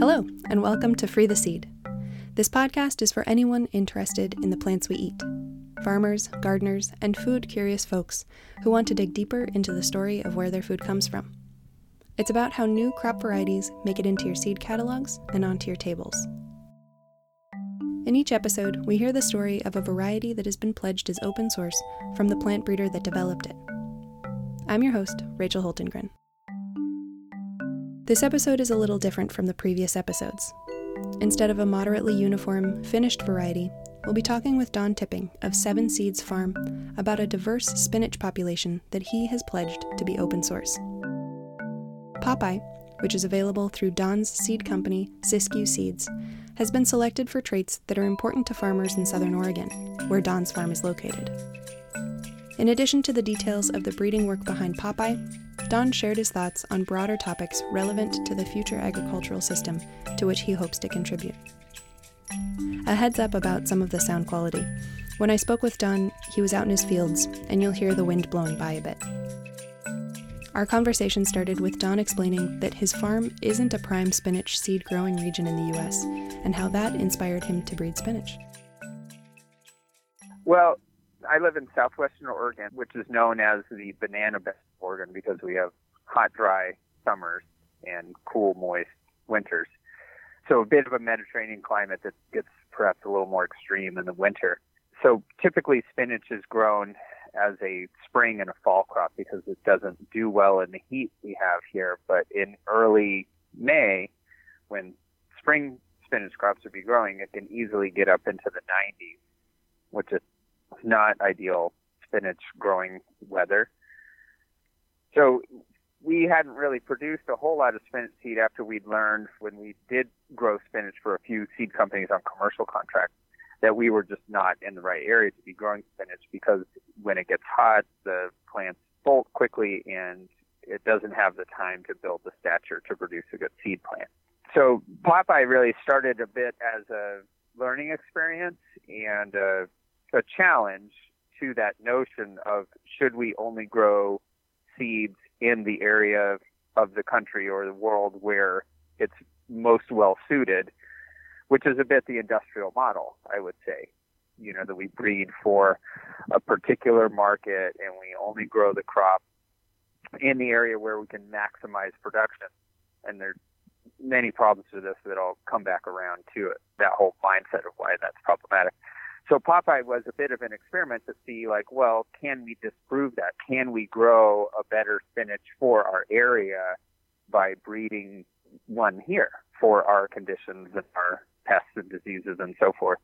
Hello, and welcome to Free the Seed. This podcast is for anyone interested in the plants we eat farmers, gardeners, and food curious folks who want to dig deeper into the story of where their food comes from. It's about how new crop varieties make it into your seed catalogs and onto your tables. In each episode, we hear the story of a variety that has been pledged as open source from the plant breeder that developed it. I'm your host, Rachel Hultengren. This episode is a little different from the previous episodes. Instead of a moderately uniform, finished variety, we'll be talking with Don Tipping of Seven Seeds Farm about a diverse spinach population that he has pledged to be open source. Popeye, which is available through Don's seed company, Siskiyou Seeds, has been selected for traits that are important to farmers in southern Oregon, where Don's farm is located. In addition to the details of the breeding work behind Popeye, Don shared his thoughts on broader topics relevant to the future agricultural system to which he hopes to contribute. A heads up about some of the sound quality. When I spoke with Don, he was out in his fields, and you'll hear the wind blowing by a bit. Our conversation started with Don explaining that his farm isn't a prime spinach seed growing region in the US, and how that inspired him to breed spinach. Well, I live in southwestern Oregon, which is known as the banana belt Oregon because we have hot, dry summers and cool, moist winters. So a bit of a Mediterranean climate that gets perhaps a little more extreme in the winter. So typically spinach is grown as a spring and a fall crop because it doesn't do well in the heat we have here. But in early May, when spring spinach crops would be growing, it can easily get up into the 90s, which is not ideal spinach growing weather. So we hadn't really produced a whole lot of spinach seed after we'd learned when we did grow spinach for a few seed companies on commercial contracts that we were just not in the right area to be growing spinach because when it gets hot, the plants bolt quickly and it doesn't have the time to build the stature to produce a good seed plant. So Popeye really started a bit as a learning experience and a a challenge to that notion of should we only grow seeds in the area of the country or the world where it's most well suited, which is a bit the industrial model, I would say. You know, that we breed for a particular market and we only grow the crop in the area where we can maximize production. And there's many problems with this that I'll come back around to it, that whole mindset of why that's problematic. So Popeye was a bit of an experiment to see, like, well, can we disprove that? Can we grow a better spinach for our area by breeding one here for our conditions and our pests and diseases and so forth?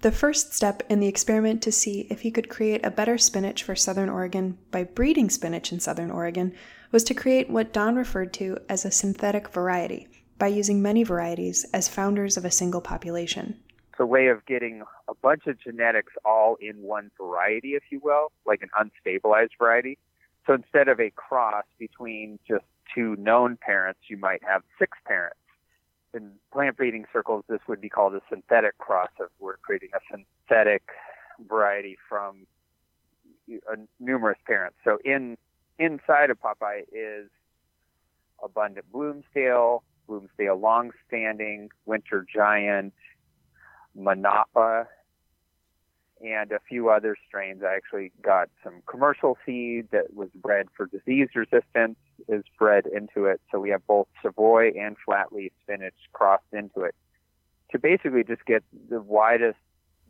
The first step in the experiment to see if he could create a better spinach for Southern Oregon by breeding spinach in Southern Oregon was to create what Don referred to as a synthetic variety by using many varieties as founders of a single population a way of getting a bunch of genetics all in one variety, if you will, like an unstabilized variety. So instead of a cross between just two known parents, you might have six parents. In plant breeding circles, this would be called a synthetic cross of we're creating a synthetic variety from uh, numerous parents. So in inside of Popeye is abundant Bloomsdale, Bloomsdale longstanding, winter giant, Monopa, and a few other strains. I actually got some commercial seed that was bred for disease resistance is bred into it. So we have both Savoy and flatleaf spinach crossed into it to basically just get the widest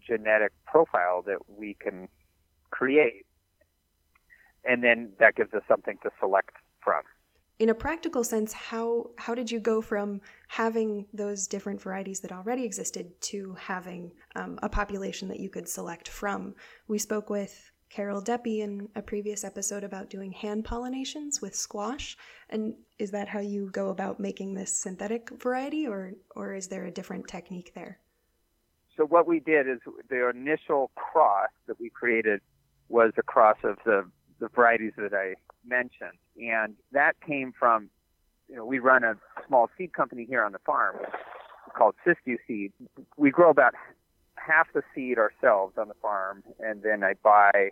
genetic profile that we can create. And then that gives us something to select from in a practical sense, how how did you go from having those different varieties that already existed to having um, a population that you could select from? We spoke with Carol Deppe in a previous episode about doing hand pollinations with squash, and is that how you go about making this synthetic variety, or or is there a different technique there? So what we did is the initial cross that we created was a cross of the the varieties that I mentioned. And that came from, you know, we run a small seed company here on the farm called Siskiyou Seed. We grow about half the seed ourselves on the farm, and then I buy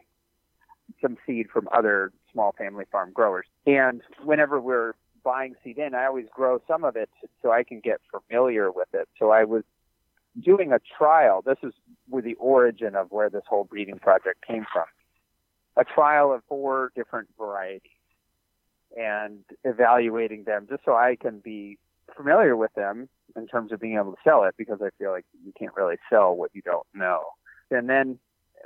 some seed from other small family farm growers. And whenever we're buying seed in, I always grow some of it so I can get familiar with it. So I was doing a trial. This is where the origin of where this whole breeding project came from. A trial of four different varieties and evaluating them just so I can be familiar with them in terms of being able to sell it because I feel like you can't really sell what you don't know. And then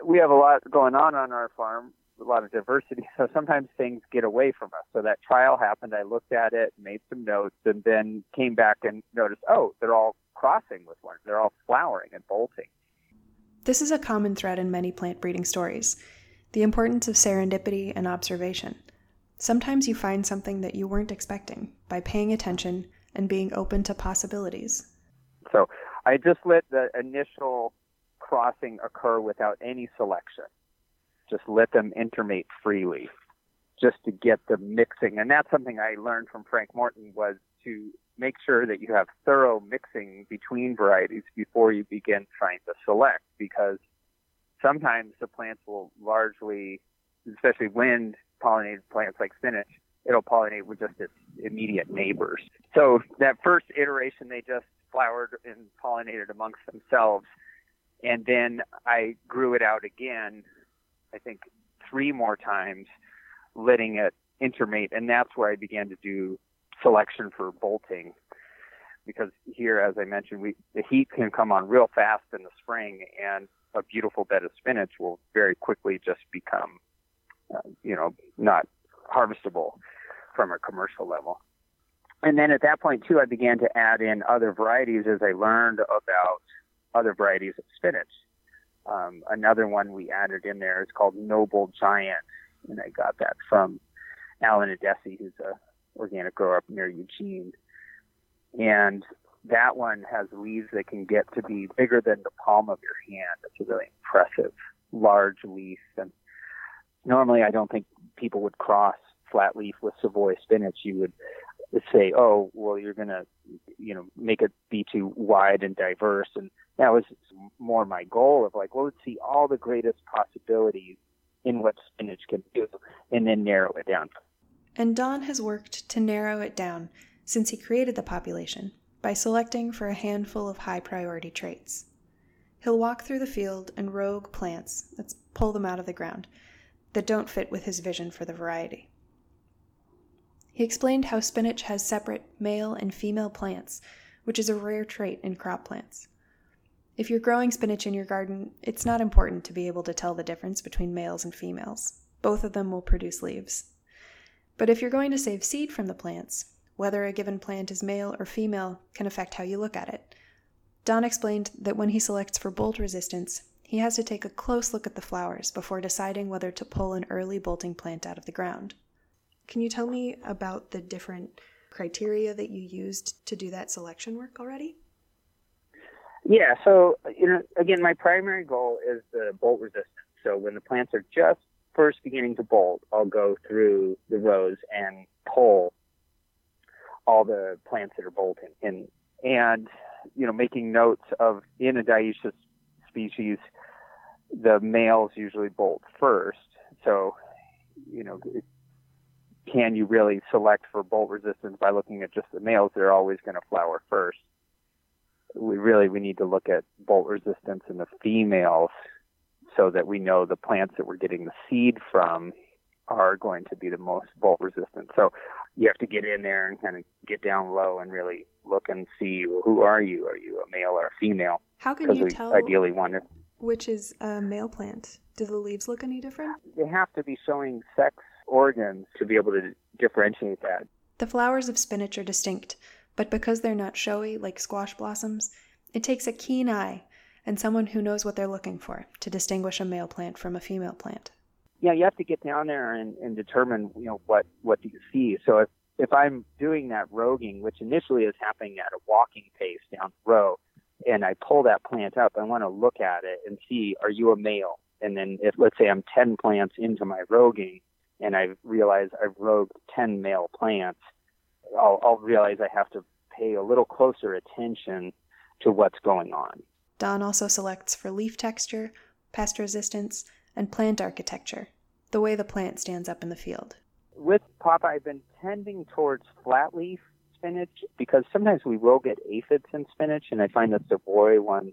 we have a lot going on on our farm, a lot of diversity. So sometimes things get away from us. So that trial happened. I looked at it, made some notes, and then came back and noticed, oh, they're all crossing with one. They're all flowering and bolting. This is a common thread in many plant breeding stories the importance of serendipity and observation. Sometimes you find something that you weren't expecting by paying attention and being open to possibilities. So I just let the initial crossing occur without any selection. Just let them intermate freely just to get the mixing. And that's something I learned from Frank Morton was to make sure that you have thorough mixing between varieties before you begin trying to select because sometimes the plants will largely, especially wind pollinated plants like spinach, it'll pollinate with just its immediate neighbors. So that first iteration, they just flowered and pollinated amongst themselves. And then I grew it out again, I think three more times, letting it intermate. And that's where I began to do selection for bolting. Because here, as I mentioned, we, the heat can come on real fast in the spring, and a beautiful bed of spinach will very quickly just become, uh, you know, not harvestable from a commercial level. And then at that point too, I began to add in other varieties as I learned about other varieties of spinach. Um, another one we added in there is called Noble Giant, and I got that from Alan Adesi, who's a organic grower up near Eugene. And that one has leaves that can get to be bigger than the palm of your hand. It's a really impressive, large leaf. And normally, I don't think people would cross flat leaf with Savoy spinach, you would say, oh, well, you're going to, you know, make it be too wide and diverse. And that was more my goal of like, well, let's see all the greatest possibilities in what spinach can do and then narrow it down. And Don has worked to narrow it down since he created the population by selecting for a handful of high priority traits. He'll walk through the field and rogue plants, let's pull them out of the ground, that don't fit with his vision for the variety. He explained how spinach has separate male and female plants, which is a rare trait in crop plants. If you're growing spinach in your garden, it's not important to be able to tell the difference between males and females. Both of them will produce leaves. But if you're going to save seed from the plants, whether a given plant is male or female can affect how you look at it. Don explained that when he selects for bolt resistance, he has to take a close look at the flowers before deciding whether to pull an early bolting plant out of the ground. Can you tell me about the different criteria that you used to do that selection work already? Yeah, so you know, again, my primary goal is the bolt resistance. So when the plants are just first beginning to bolt, I'll go through the rows and pull all the plants that are bolting, and and you know, making notes of in a dioecious species, the males usually bolt first. So, you know, can you really select for bolt resistance by looking at just the males? They're always going to flower first. We really we need to look at bolt resistance in the females so that we know the plants that we're getting the seed from are going to be the most bolt resistant. So you have to get in there and kind of get down low and really look and see well, who are you? Are you a male or a female? How can you tell? Ideally, want which is a male plant. Do the leaves look any different? They have to be showing sex organs to be able to differentiate that. The flowers of spinach are distinct, but because they're not showy like squash blossoms, it takes a keen eye and someone who knows what they're looking for to distinguish a male plant from a female plant. Yeah, you have to get down there and, and determine, you know, what what do you see. So if if I'm doing that roguing, which initially is happening at a walking pace down the row, and I pull that plant up, I want to look at it and see, are you a male? And then if let's say I'm 10 plants into my roguing, and I realize I've rogued 10 male plants, I'll, I'll realize I have to pay a little closer attention to what's going on. Don also selects for leaf texture, pest resistance, and plant architecture, the way the plant stands up in the field. With Popeye, I've been tending towards flat leaf spinach because sometimes we will get aphids in spinach, and I find that the Savoy ones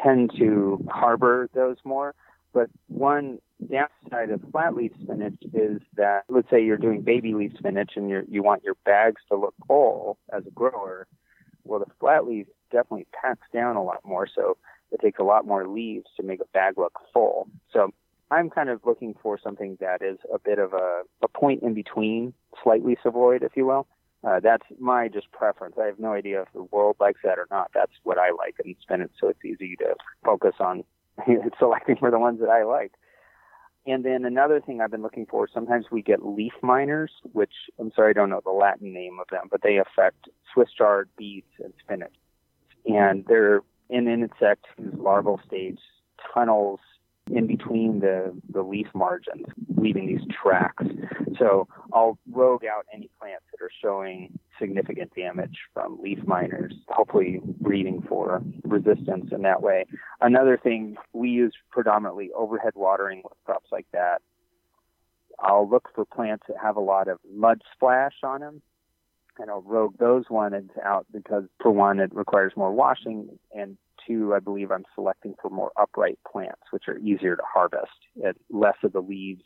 tend to harbor those more. But one downside of flat leaf spinach is that, let's say you're doing baby leaf spinach and you you want your bags to look full as a grower. Well, the flat leaf definitely packs down a lot more, so it takes a lot more leaves to make a bag look full. So I'm kind of looking for something that is a bit of a, a point in between, slightly Savoyed, if you will. Uh, that's my just preference. I have no idea if the world likes that or not. That's what I like in spinach, so it's easy to focus on selecting for the ones that I like. And then another thing I've been looking for, sometimes we get leaf miners, which I'm sorry, I don't know the Latin name of them, but they affect Swiss chard, beets, and spinach. And they're an insect whose larval stage tunnels in between the, the leaf margins, leaving these tracks. So I'll rogue out any plants that are showing significant damage from leaf miners, hopefully breeding for resistance in that way. Another thing we use predominantly overhead watering with crops like that. I'll look for plants that have a lot of mud splash on them and I'll rogue those ones out because for one it requires more washing and two I believe I'm selecting for more upright plants which are easier to harvest. It, less of the leaves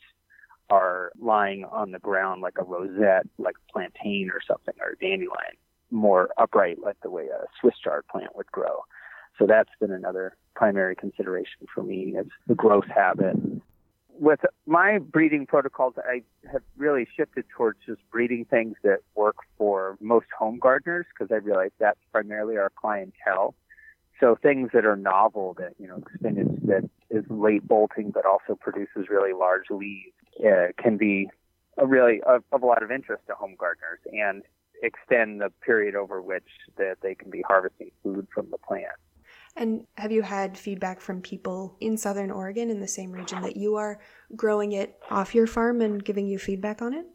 are lying on the ground like a rosette, like plantain or something, or dandelion, more upright like the way a Swiss chard plant would grow. So that's been another primary consideration for me is the growth habit. With my breeding protocols, I have really shifted towards just breeding things that work for most home gardeners because I realize that's primarily our clientele. So things that are novel that, you know, spinach that is late bolting but also produces really large leaves uh, can be a really of, of a lot of interest to home gardeners and extend the period over which that they can be harvesting food from the plant. And have you had feedback from people in Southern Oregon in the same region that you are growing it off your farm and giving you feedback on it?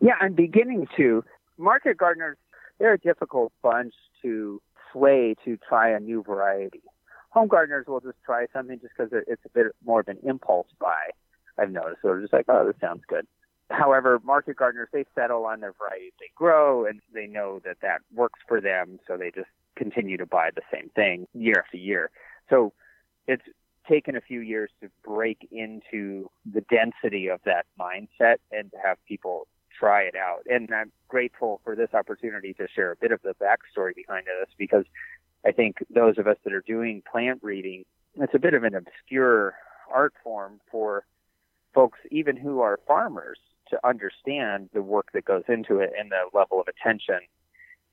Yeah, I'm beginning to. Market gardeners, they're a difficult bunch to sway to try a new variety. Home gardeners will just try something just because it's a bit more of an impulse buy. I've noticed. So they're just like, oh, this sounds good. However, market gardeners, they settle on their variety they grow and they know that that works for them. So they just continue to buy the same thing year after year. So it's taken a few years to break into the density of that mindset and to have people try it out. And I'm grateful for this opportunity to share a bit of the backstory behind this because I think those of us that are doing plant breeding, it's a bit of an obscure art form for folks, even who are farmers, to understand the work that goes into it and the level of attention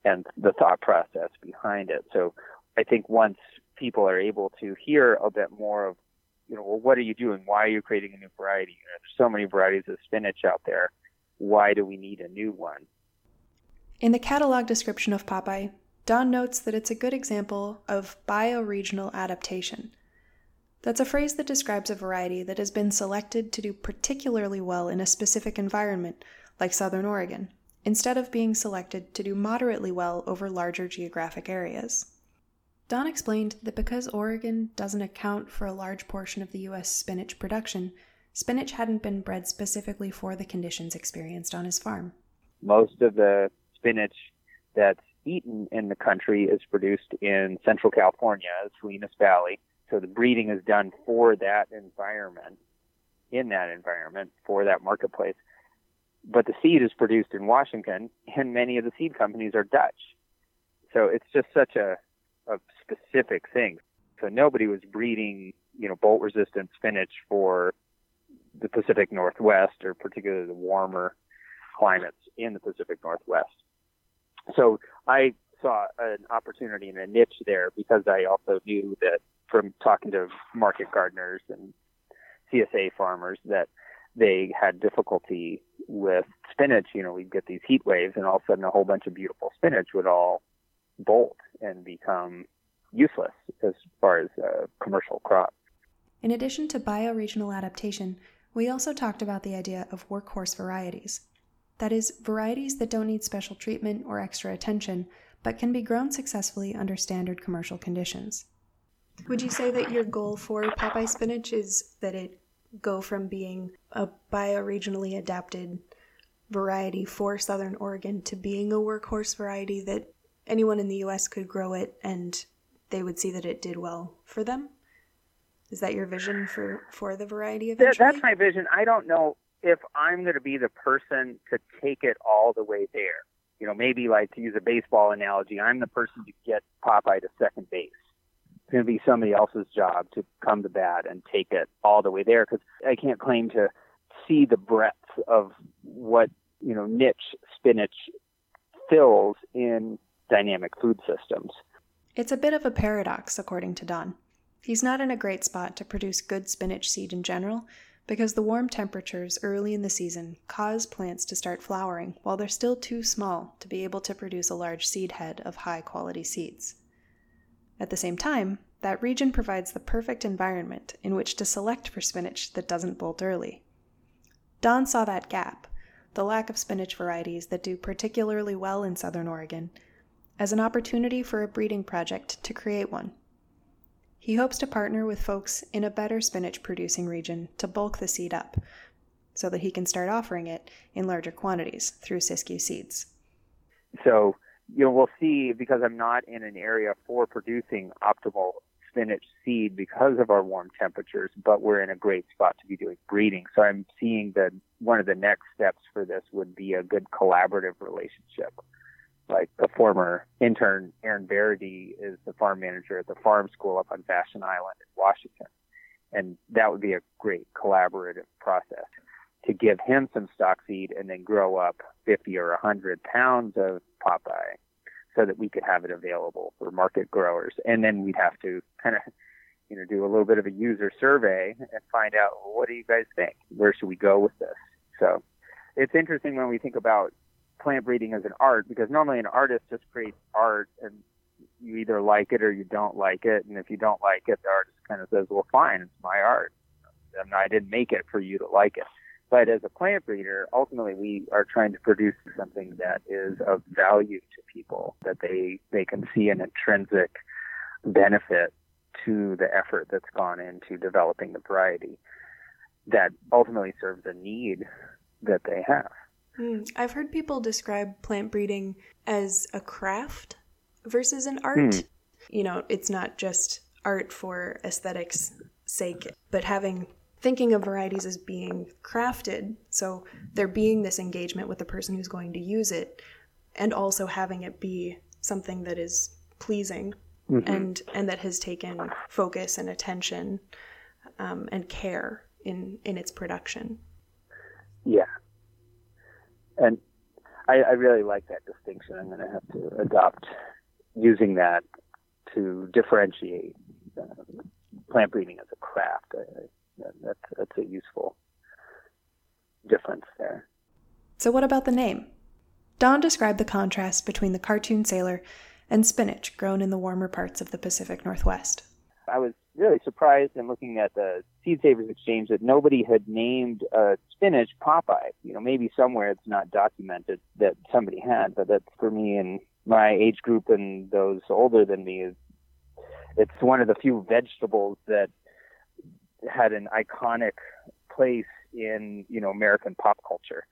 and the thought process behind it. So I think once people are able to hear a bit more of, you know, well, what are you doing? Why are you creating a new variety? You know, there's so many varieties of spinach out there. Why do we need a new one? In the catalog description of Popeye, Don notes that it's a good example of bioregional adaptation. That's a phrase that describes a variety that has been selected to do particularly well in a specific environment, like southern Oregon, instead of being selected to do moderately well over larger geographic areas. Don explained that because Oregon doesn't account for a large portion of the U.S. spinach production, spinach hadn't been bred specifically for the conditions experienced on his farm. Most of the spinach that's eaten in the country is produced in Central California, Salinas Valley, so the breeding is done for that environment, in that environment, for that marketplace. But the seed is produced in Washington, and many of the seed companies are Dutch. So it's just such a, a specific thing. So nobody was breeding, you know, bolt resistant spinach for the Pacific Northwest or particularly the warmer climates in the Pacific Northwest. So I saw an opportunity and a niche there because I also knew that from talking to market gardeners and CSA farmers that they had difficulty with spinach. You know, we'd get these heat waves, and all of a sudden, a whole bunch of beautiful spinach would all bolt and become useless as far as a commercial crop. In addition to bioregional adaptation, we also talked about the idea of workhorse varieties. That is, varieties that don't need special treatment or extra attention, but can be grown successfully under standard commercial conditions. Would you say that your goal for Popeye spinach is that it go from being a bioregionally adapted variety for Southern Oregon to being a workhorse variety that anyone in the US could grow it and they would see that it did well for them? Is that your vision for, for the variety eventually? That's my vision. I don't know if I'm going to be the person to take it all the way there. You know, maybe like to use a baseball analogy, I'm the person to get Popeye to second base. It's going to be somebody else's job to come to bat and take it all the way there because I can't claim to see the breadth of what, you know, niche spinach fills in dynamic food systems. It's a bit of a paradox, according to Don. He's not in a great spot to produce good spinach seed in general because the warm temperatures early in the season cause plants to start flowering while they're still too small to be able to produce a large seed head of high quality seeds. At the same time, that region provides the perfect environment in which to select for spinach that doesn't bolt early. Don saw that gap, the lack of spinach varieties that do particularly well in southern Oregon, as an opportunity for a breeding project to create one. He hopes to partner with folks in a better spinach producing region to bulk the seed up so that he can start offering it in larger quantities through Siskiyou Seeds. So, you know, we'll see because I'm not in an area for producing optimal spinach seed because of our warm temperatures, but we're in a great spot to be doing breeding. So I'm seeing that one of the next steps for this would be a good collaborative relationship like the former intern Aaron Verity is the farm manager at the farm school up on Vashon Island in Washington. And that would be a great collaborative process to give him some stock seed and then grow up 50 or 100 pounds of Popeye so that we could have it available for market growers. And then we'd have to kind of, you know, do a little bit of a user survey and find out well, what do you guys think? Where should we go with this? So it's interesting when we think about plant breeding as an art because normally an artist just creates art and you either like it or you don't like it. And if you don't like it, the artist kind of says, well, fine, it's my art. And I didn't make it for you to like it. But as a plant breeder, ultimately we are trying to produce something that is of value to people, that they, they can see an intrinsic benefit to the effort that's gone into developing the variety that ultimately serves a need that they have. Mm, I've heard people describe plant breeding as a craft versus an art. Mm. You know, it's not just art for aesthetics' sake, but having thinking of varieties as being crafted. So there being this engagement with the person who's going to use it and also having it be something that is pleasing mm-hmm. and and that has taken focus and attention um, and care in in its production. Yeah, and I, I really like that distinction. I'm going to have to adopt using that to differentiate uh, plant breeding as a craft. I, I, that's, that's a useful difference there. So, what about the name? Don described the contrast between the cartoon sailor and spinach grown in the warmer parts of the Pacific Northwest. I was really surprised in looking at the Seed Savers Exchange that nobody had named uh, spinach Popeye. You know, maybe somewhere it's not documented that somebody had, but that's for me and my age group and those older than me is it's one of the few vegetables that had an iconic place in you know American pop culture.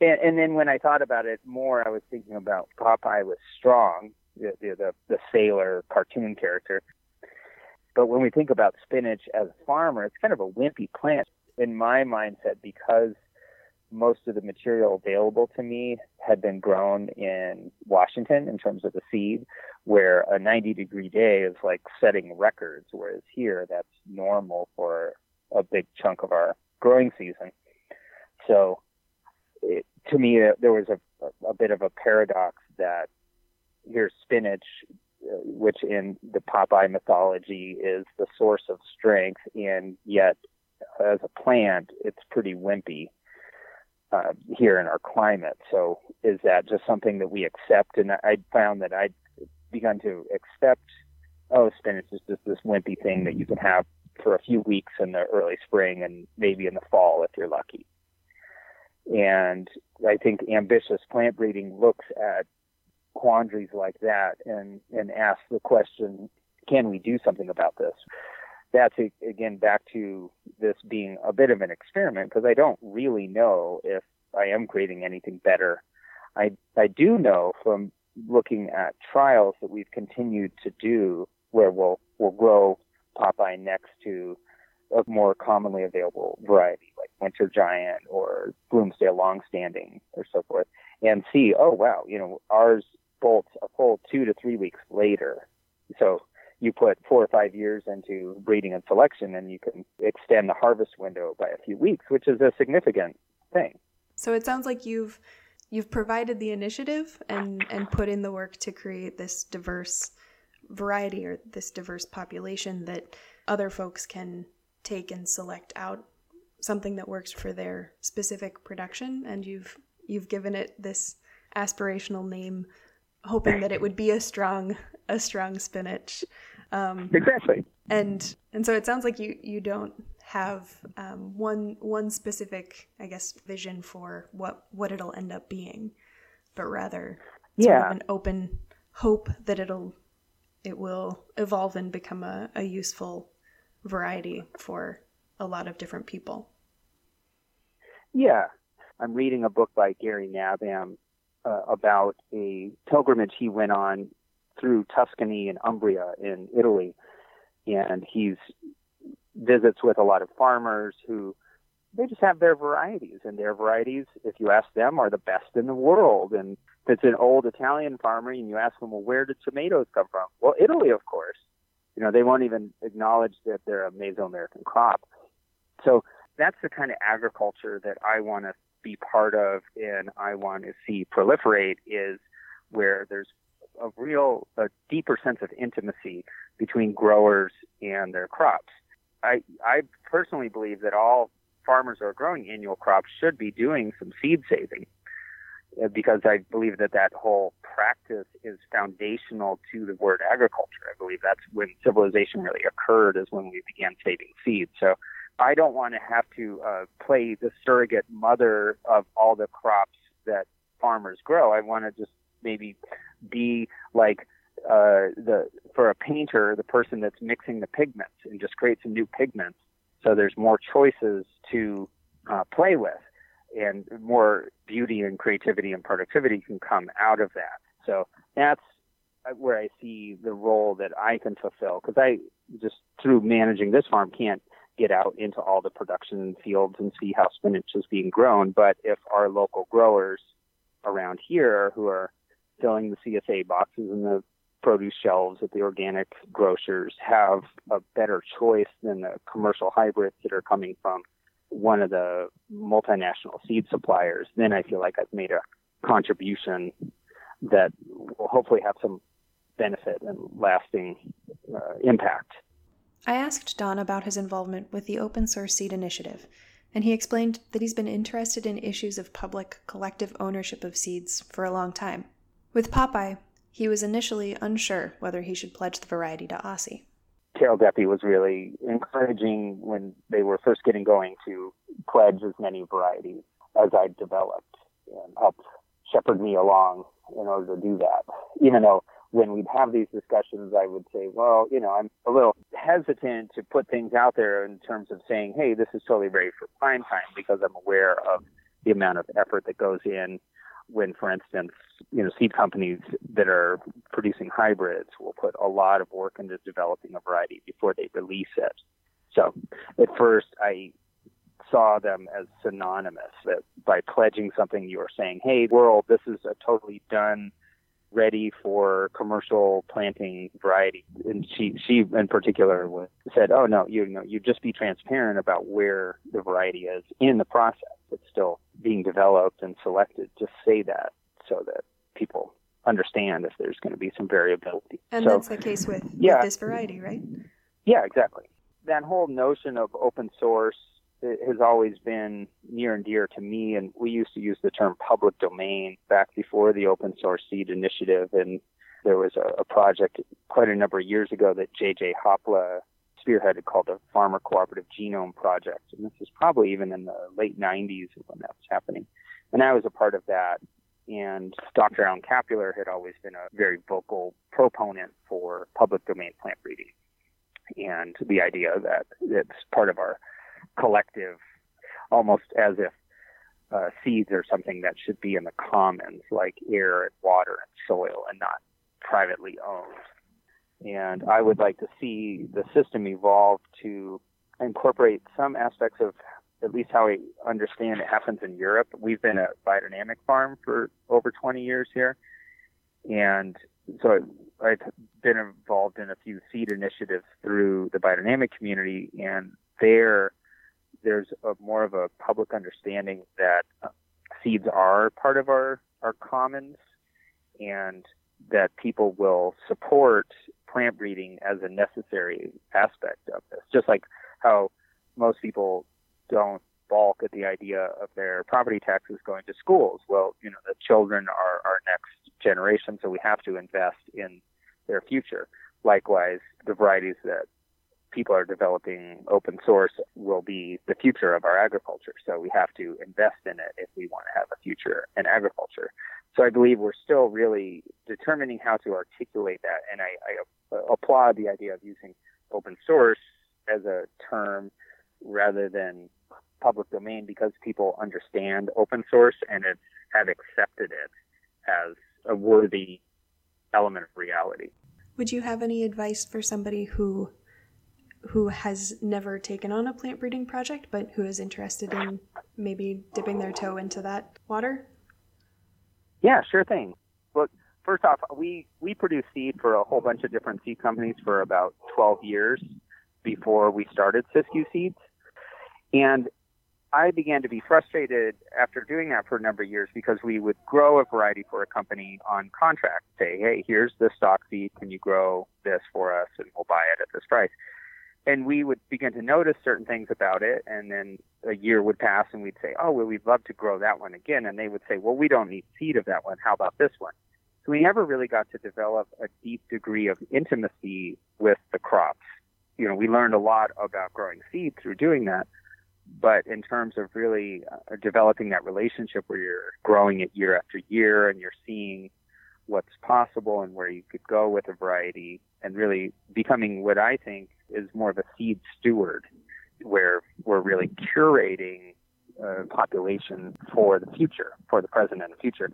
And, and then when I thought about it more, I was thinking about Popeye was strong, the the, the sailor cartoon character, but when we think about spinach as a farmer, it's kind of a wimpy plant in my mindset because most of the material available to me had been grown in Washington in terms of the seed, where a 90 degree day is like setting records, whereas here that's normal for a big chunk of our growing season. So it, to me, there was a, a bit of a paradox that here's spinach which in the Popeye mythology is the source of strength, and yet as a plant, it's pretty wimpy uh, here in our climate. So, is that just something that we accept? And I found that I'd begun to accept, oh, spinach is just this wimpy thing that you can have for a few weeks in the early spring and maybe in the fall if you're lucky. And I think ambitious plant breeding looks at quandaries like that and and ask the question, can we do something about this? That's again back to this being a bit of an experiment because I don't really know if I am creating anything better. I I do know from looking at trials that we've continued to do where we'll we'll grow Popeye next to a more commonly available variety like Winter Giant or Bloomsdale Longstanding or so forth, and see, oh wow, you know, ours bolts a full two to three weeks later. So you put four or five years into breeding and selection, and you can extend the harvest window by a few weeks, which is a significant thing. So it sounds like you've you've provided the initiative and and put in the work to create this diverse variety or this diverse population that other folks can take and select out something that works for their specific production and you've you've given it this aspirational name hoping that it would be a strong a strong spinach um, exactly and and so it sounds like you you don't have um, one one specific i guess vision for what what it'll end up being but rather yeah. an open hope that it'll it will evolve and become a, a useful variety for a lot of different people. Yeah. I'm reading a book by Gary Nabhan uh, about a pilgrimage he went on through Tuscany and Umbria in Italy. And he's visits with a lot of farmers who they just have their varieties and their varieties if you ask them are the best in the world and if it's an old italian farmer and you ask them well where did tomatoes come from well italy of course you know, they won't even acknowledge that they're a Mesoamerican crop. So that's the kind of agriculture that I want to be part of and I want to see proliferate is where there's a real, a deeper sense of intimacy between growers and their crops. I, I personally believe that all farmers who are growing annual crops should be doing some seed saving. Uh, because I believe that that whole practice is foundational to the word agriculture. I believe that's when civilization really occurred, is when we began saving seeds. So I don't want to have to uh, play the surrogate mother of all the crops that farmers grow. I want to just maybe be like uh, the for a painter, the person that's mixing the pigments and just create some new pigments. So there's more choices to uh, play with and more beauty and creativity and productivity can come out of that. So that's where I see the role that I can fulfill because I just through managing this farm can't get out into all the production fields and see how spinach is being grown. But if our local growers around here who are filling the CSA boxes and the produce shelves at the organic grocers have a better choice than the commercial hybrids that are coming from one of the multinational seed suppliers, then I feel like I've made a contribution that will hopefully have some benefit and lasting uh, impact. I asked Don about his involvement with the Open Source Seed Initiative, and he explained that he's been interested in issues of public collective ownership of seeds for a long time. With Popeye, he was initially unsure whether he should pledge the variety to OSSI. Carol Deppe was really encouraging when they were first getting going to pledge as many varieties as I'd developed and helped shepherd me along in order to do that. Even though when we'd have these discussions, I would say, well, you know, I'm a little hesitant to put things out there in terms of saying, hey, this is totally ready for prime time because I'm aware of the amount of effort that goes in when, for instance, you know, seed companies that are producing hybrids will put a lot of work into developing a variety before they release it. So at first, I saw them as synonymous that by pledging something, you are saying, hey, world, this is a totally done ready for commercial planting variety. And she, she in particular said, oh no, you know, you just be transparent about where the variety is in the process. It's still being developed and selected. Just say that so that people understand if there's going to be some variability. And so, that's the case with, yeah, with this variety, right? Yeah, exactly. That whole notion of open source has always been near and dear to me. And we used to use the term public domain back before the open source seed initiative. And there was a, a project quite a number of years ago that J.J. Haapala spearheaded called the Farmer Cooperative Genome Project. And this was probably even in the late 90s when that was happening. And I was a part of that. And Dr. Alan Kapuler had always been a very vocal proponent for public domain plant breeding and the idea that it's part of our collective, almost as if uh, seeds are something that should be in the commons, like air and water and soil, and not privately owned. And I would like to see the system evolve to incorporate some aspects of at least how I understand it happens in Europe. We've been a biodynamic farm for over 20 years here. And so I've been involved in a few seed initiatives through the biodynamic community. And there, there's a, more of a public understanding that uh, seeds are part of our, our commons and that people will support plant breeding as a necessary aspect of this. Just like how most people don't balk at the idea of their property taxes going to schools. Well, you know, the children are our next generation, so we have to invest in their future. Likewise, the varieties that people are developing open source will be the future of our agriculture. So we have to invest in it if we want to have a future in agriculture. So I believe we're still really determining how to articulate that. And I, I applaud the idea of using open source as a term rather than public domain because people understand open source and have accepted it as a worthy element of reality. Would you have any advice for somebody who who has never taken on a plant breeding project but who is interested in maybe dipping their toe into that water? Yeah, sure thing. Look, first off, we we produce seed for a whole bunch of different seed companies for about 12 years before we started Siskiyou Seeds. And I began to be frustrated after doing that for a number of years because we would grow a variety for a company on contract. Say, hey, here's the stock seed. Can you grow this for us? And we'll buy it at this price. And we would begin to notice certain things about it. And then a year would pass and we'd say, oh, well, we'd love to grow that one again. And they would say, well, we don't need seed of that one. How about this one? So we never really got to develop a deep degree of intimacy with the crops. You know, we learned a lot about growing seed through doing that but in terms of really uh, developing that relationship where you're growing it year after year and you're seeing what's possible and where you could go with a variety and really becoming what I think is more of a seed steward where we're really curating a population for the future, for the present and the future.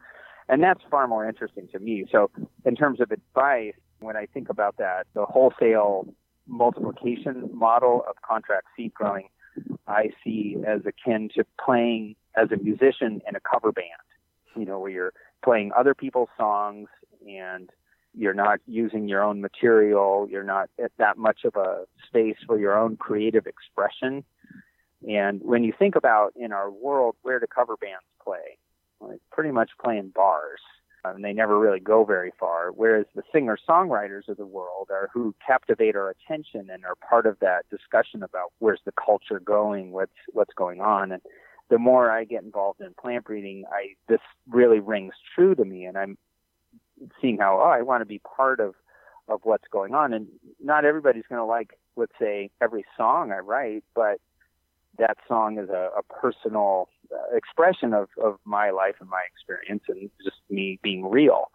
And that's far more interesting to me. So in terms of advice, when I think about that, the wholesale multiplication model of contract seed growing I see as akin to playing as a musician in a cover band, you know, where you're playing other people's songs and you're not using your own material, you're not at that much of a space for your own creative expression. And when you think about in our world, where do cover bands play? Well, pretty much play in bars and they never really go very far. Whereas the singer songwriters of the world are who captivate our attention and are part of that discussion about where's the culture going, what's what's going on. And the more I get involved in plant breeding, I this really rings true to me, and I'm seeing how oh I want to be part of of what's going on. And not everybody's going to like, let's say, every song I write, but that song is a, a personal uh, expression of, of my life and my experience and just me being real.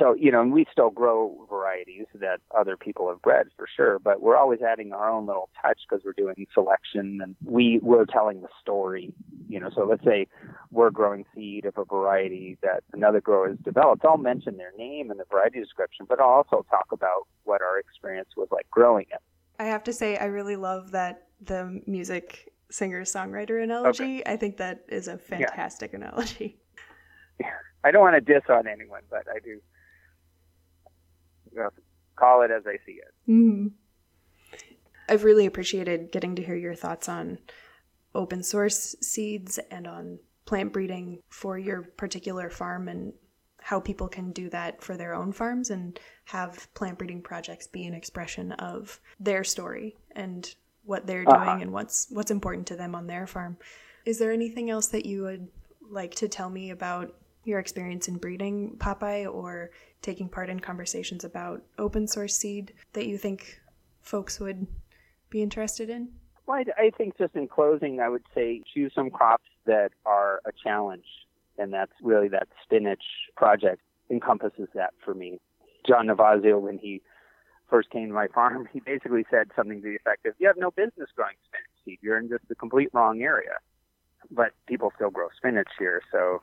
So, you know, and we still grow varieties that other people have bred for sure, but we're always adding our own little touch because we're doing selection and we, we're telling the story, you know. So let's say we're growing seed of a variety that another grower has developed. I'll mention their name and the variety description, but I'll also talk about what our experience was like growing it. I have to say, I really love that the music singer songwriter analogy. Okay. I think that is a fantastic yeah. analogy. Yeah. I don't want to diss on anyone, but I do you know, call it as I see it. Mm-hmm. I've really appreciated getting to hear your thoughts on open source seeds and on plant breeding for your particular farm and how people can do that for their own farms and have plant breeding projects be an expression of their story and what they're uh-huh. doing and what's what's important to them on their farm. Is there anything else that you would like to tell me about your experience in breeding Popeye or taking part in conversations about open source seed that you think folks would be interested in? Well, I, think just in closing, I would say choose some crops that are a challenge, and that's really that spinach project encompasses that for me. John Navazio, when he first came to my farm, he basically said something to the effect of, "You have no business growing spinach seed. You're in just the complete wrong area." but people still grow spinach here. So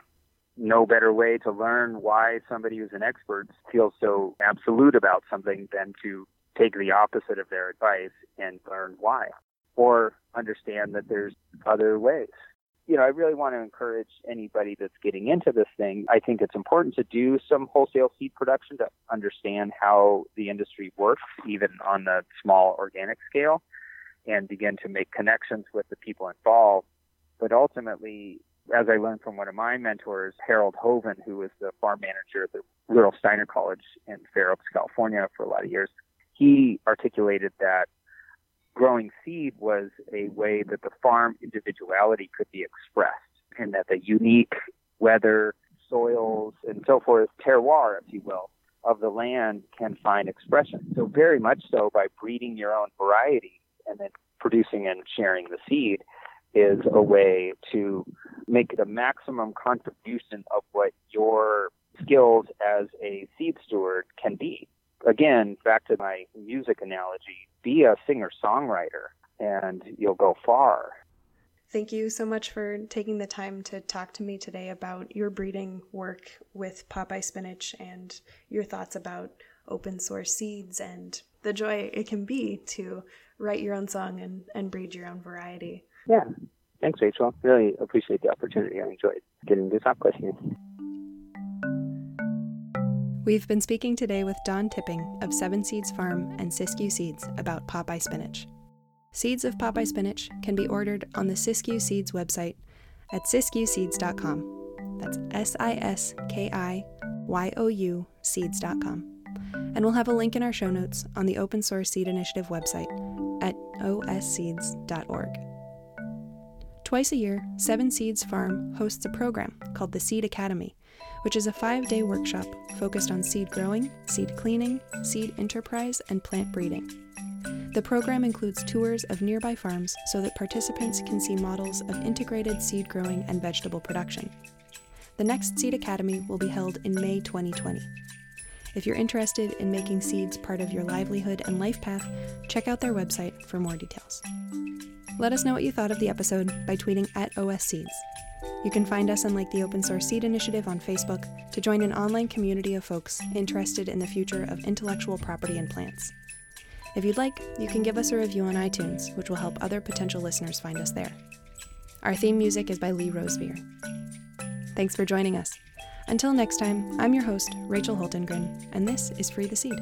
no better way to learn why somebody who's an expert feels so absolute about something than to take the opposite of their advice and learn why or understand that there's other ways. You know, I really want to encourage anybody that's getting into this thing. I think it's important to do some wholesale seed production to understand how the industry works, even on the small organic scale, and begin to make connections with the people involved. But ultimately, as I learned from one of my mentors, Harald Hoven, who was the farm manager at the Rudolf Steiner College in Fair Oaks, California for a lot of years, he articulated that growing seed was a way that the farm individuality could be expressed and that the unique weather, soils, and so forth, terroir, if you will, of the land can find expression. So very much so by breeding your own variety and then producing and sharing the seed is a way to make the maximum contribution of what your skills as a seed steward can be. Again, back to my music analogy, be a singer songwriter and you'll go far. Thank you so much for taking the time to talk to me today about your breeding work with Popeye Spinach and your thoughts about open source seeds and the joy it can be to write your own song and, and breed your own variety. Yeah. Thanks, Rachel. Really appreciate the opportunity. I enjoyed getting to talk with you. We've been speaking today with Don Tipping of Seven Seeds Farm and Siskiyou Seeds about Popeye spinach. Seeds of Popeye spinach can be ordered on the Siskiyou Seeds website at siskiyouseeds.com. That's S I S K I Y O U seeds.com. And we'll have a link in our show notes on the Open Source Seed Initiative website at osseeds.org. Twice a year, Seven Seeds Farm hosts a program called the Seed Academy which is a five day workshop focused on seed growing, seed cleaning, seed enterprise, and plant breeding. The program includes tours of nearby farms so that participants can see models of integrated seed growing and vegetable production. The next Seed Academy will be held in May 2020. If you're interested in making seeds part of your livelihood and life path, check out their website for more details. Let us know what you thought of the episode by tweeting at OS Seeds. You can find us on like the Open Source Seed Initiative on Facebook to join an online community of folks interested in the future of intellectual property and plants. If you'd like, you can give us a review on iTunes, which will help other potential listeners find us there. Our theme music is by Lee Rosevere. Thanks for joining us. Until next time, I'm your host, Rachel Hultengren, and this is Free the Seed.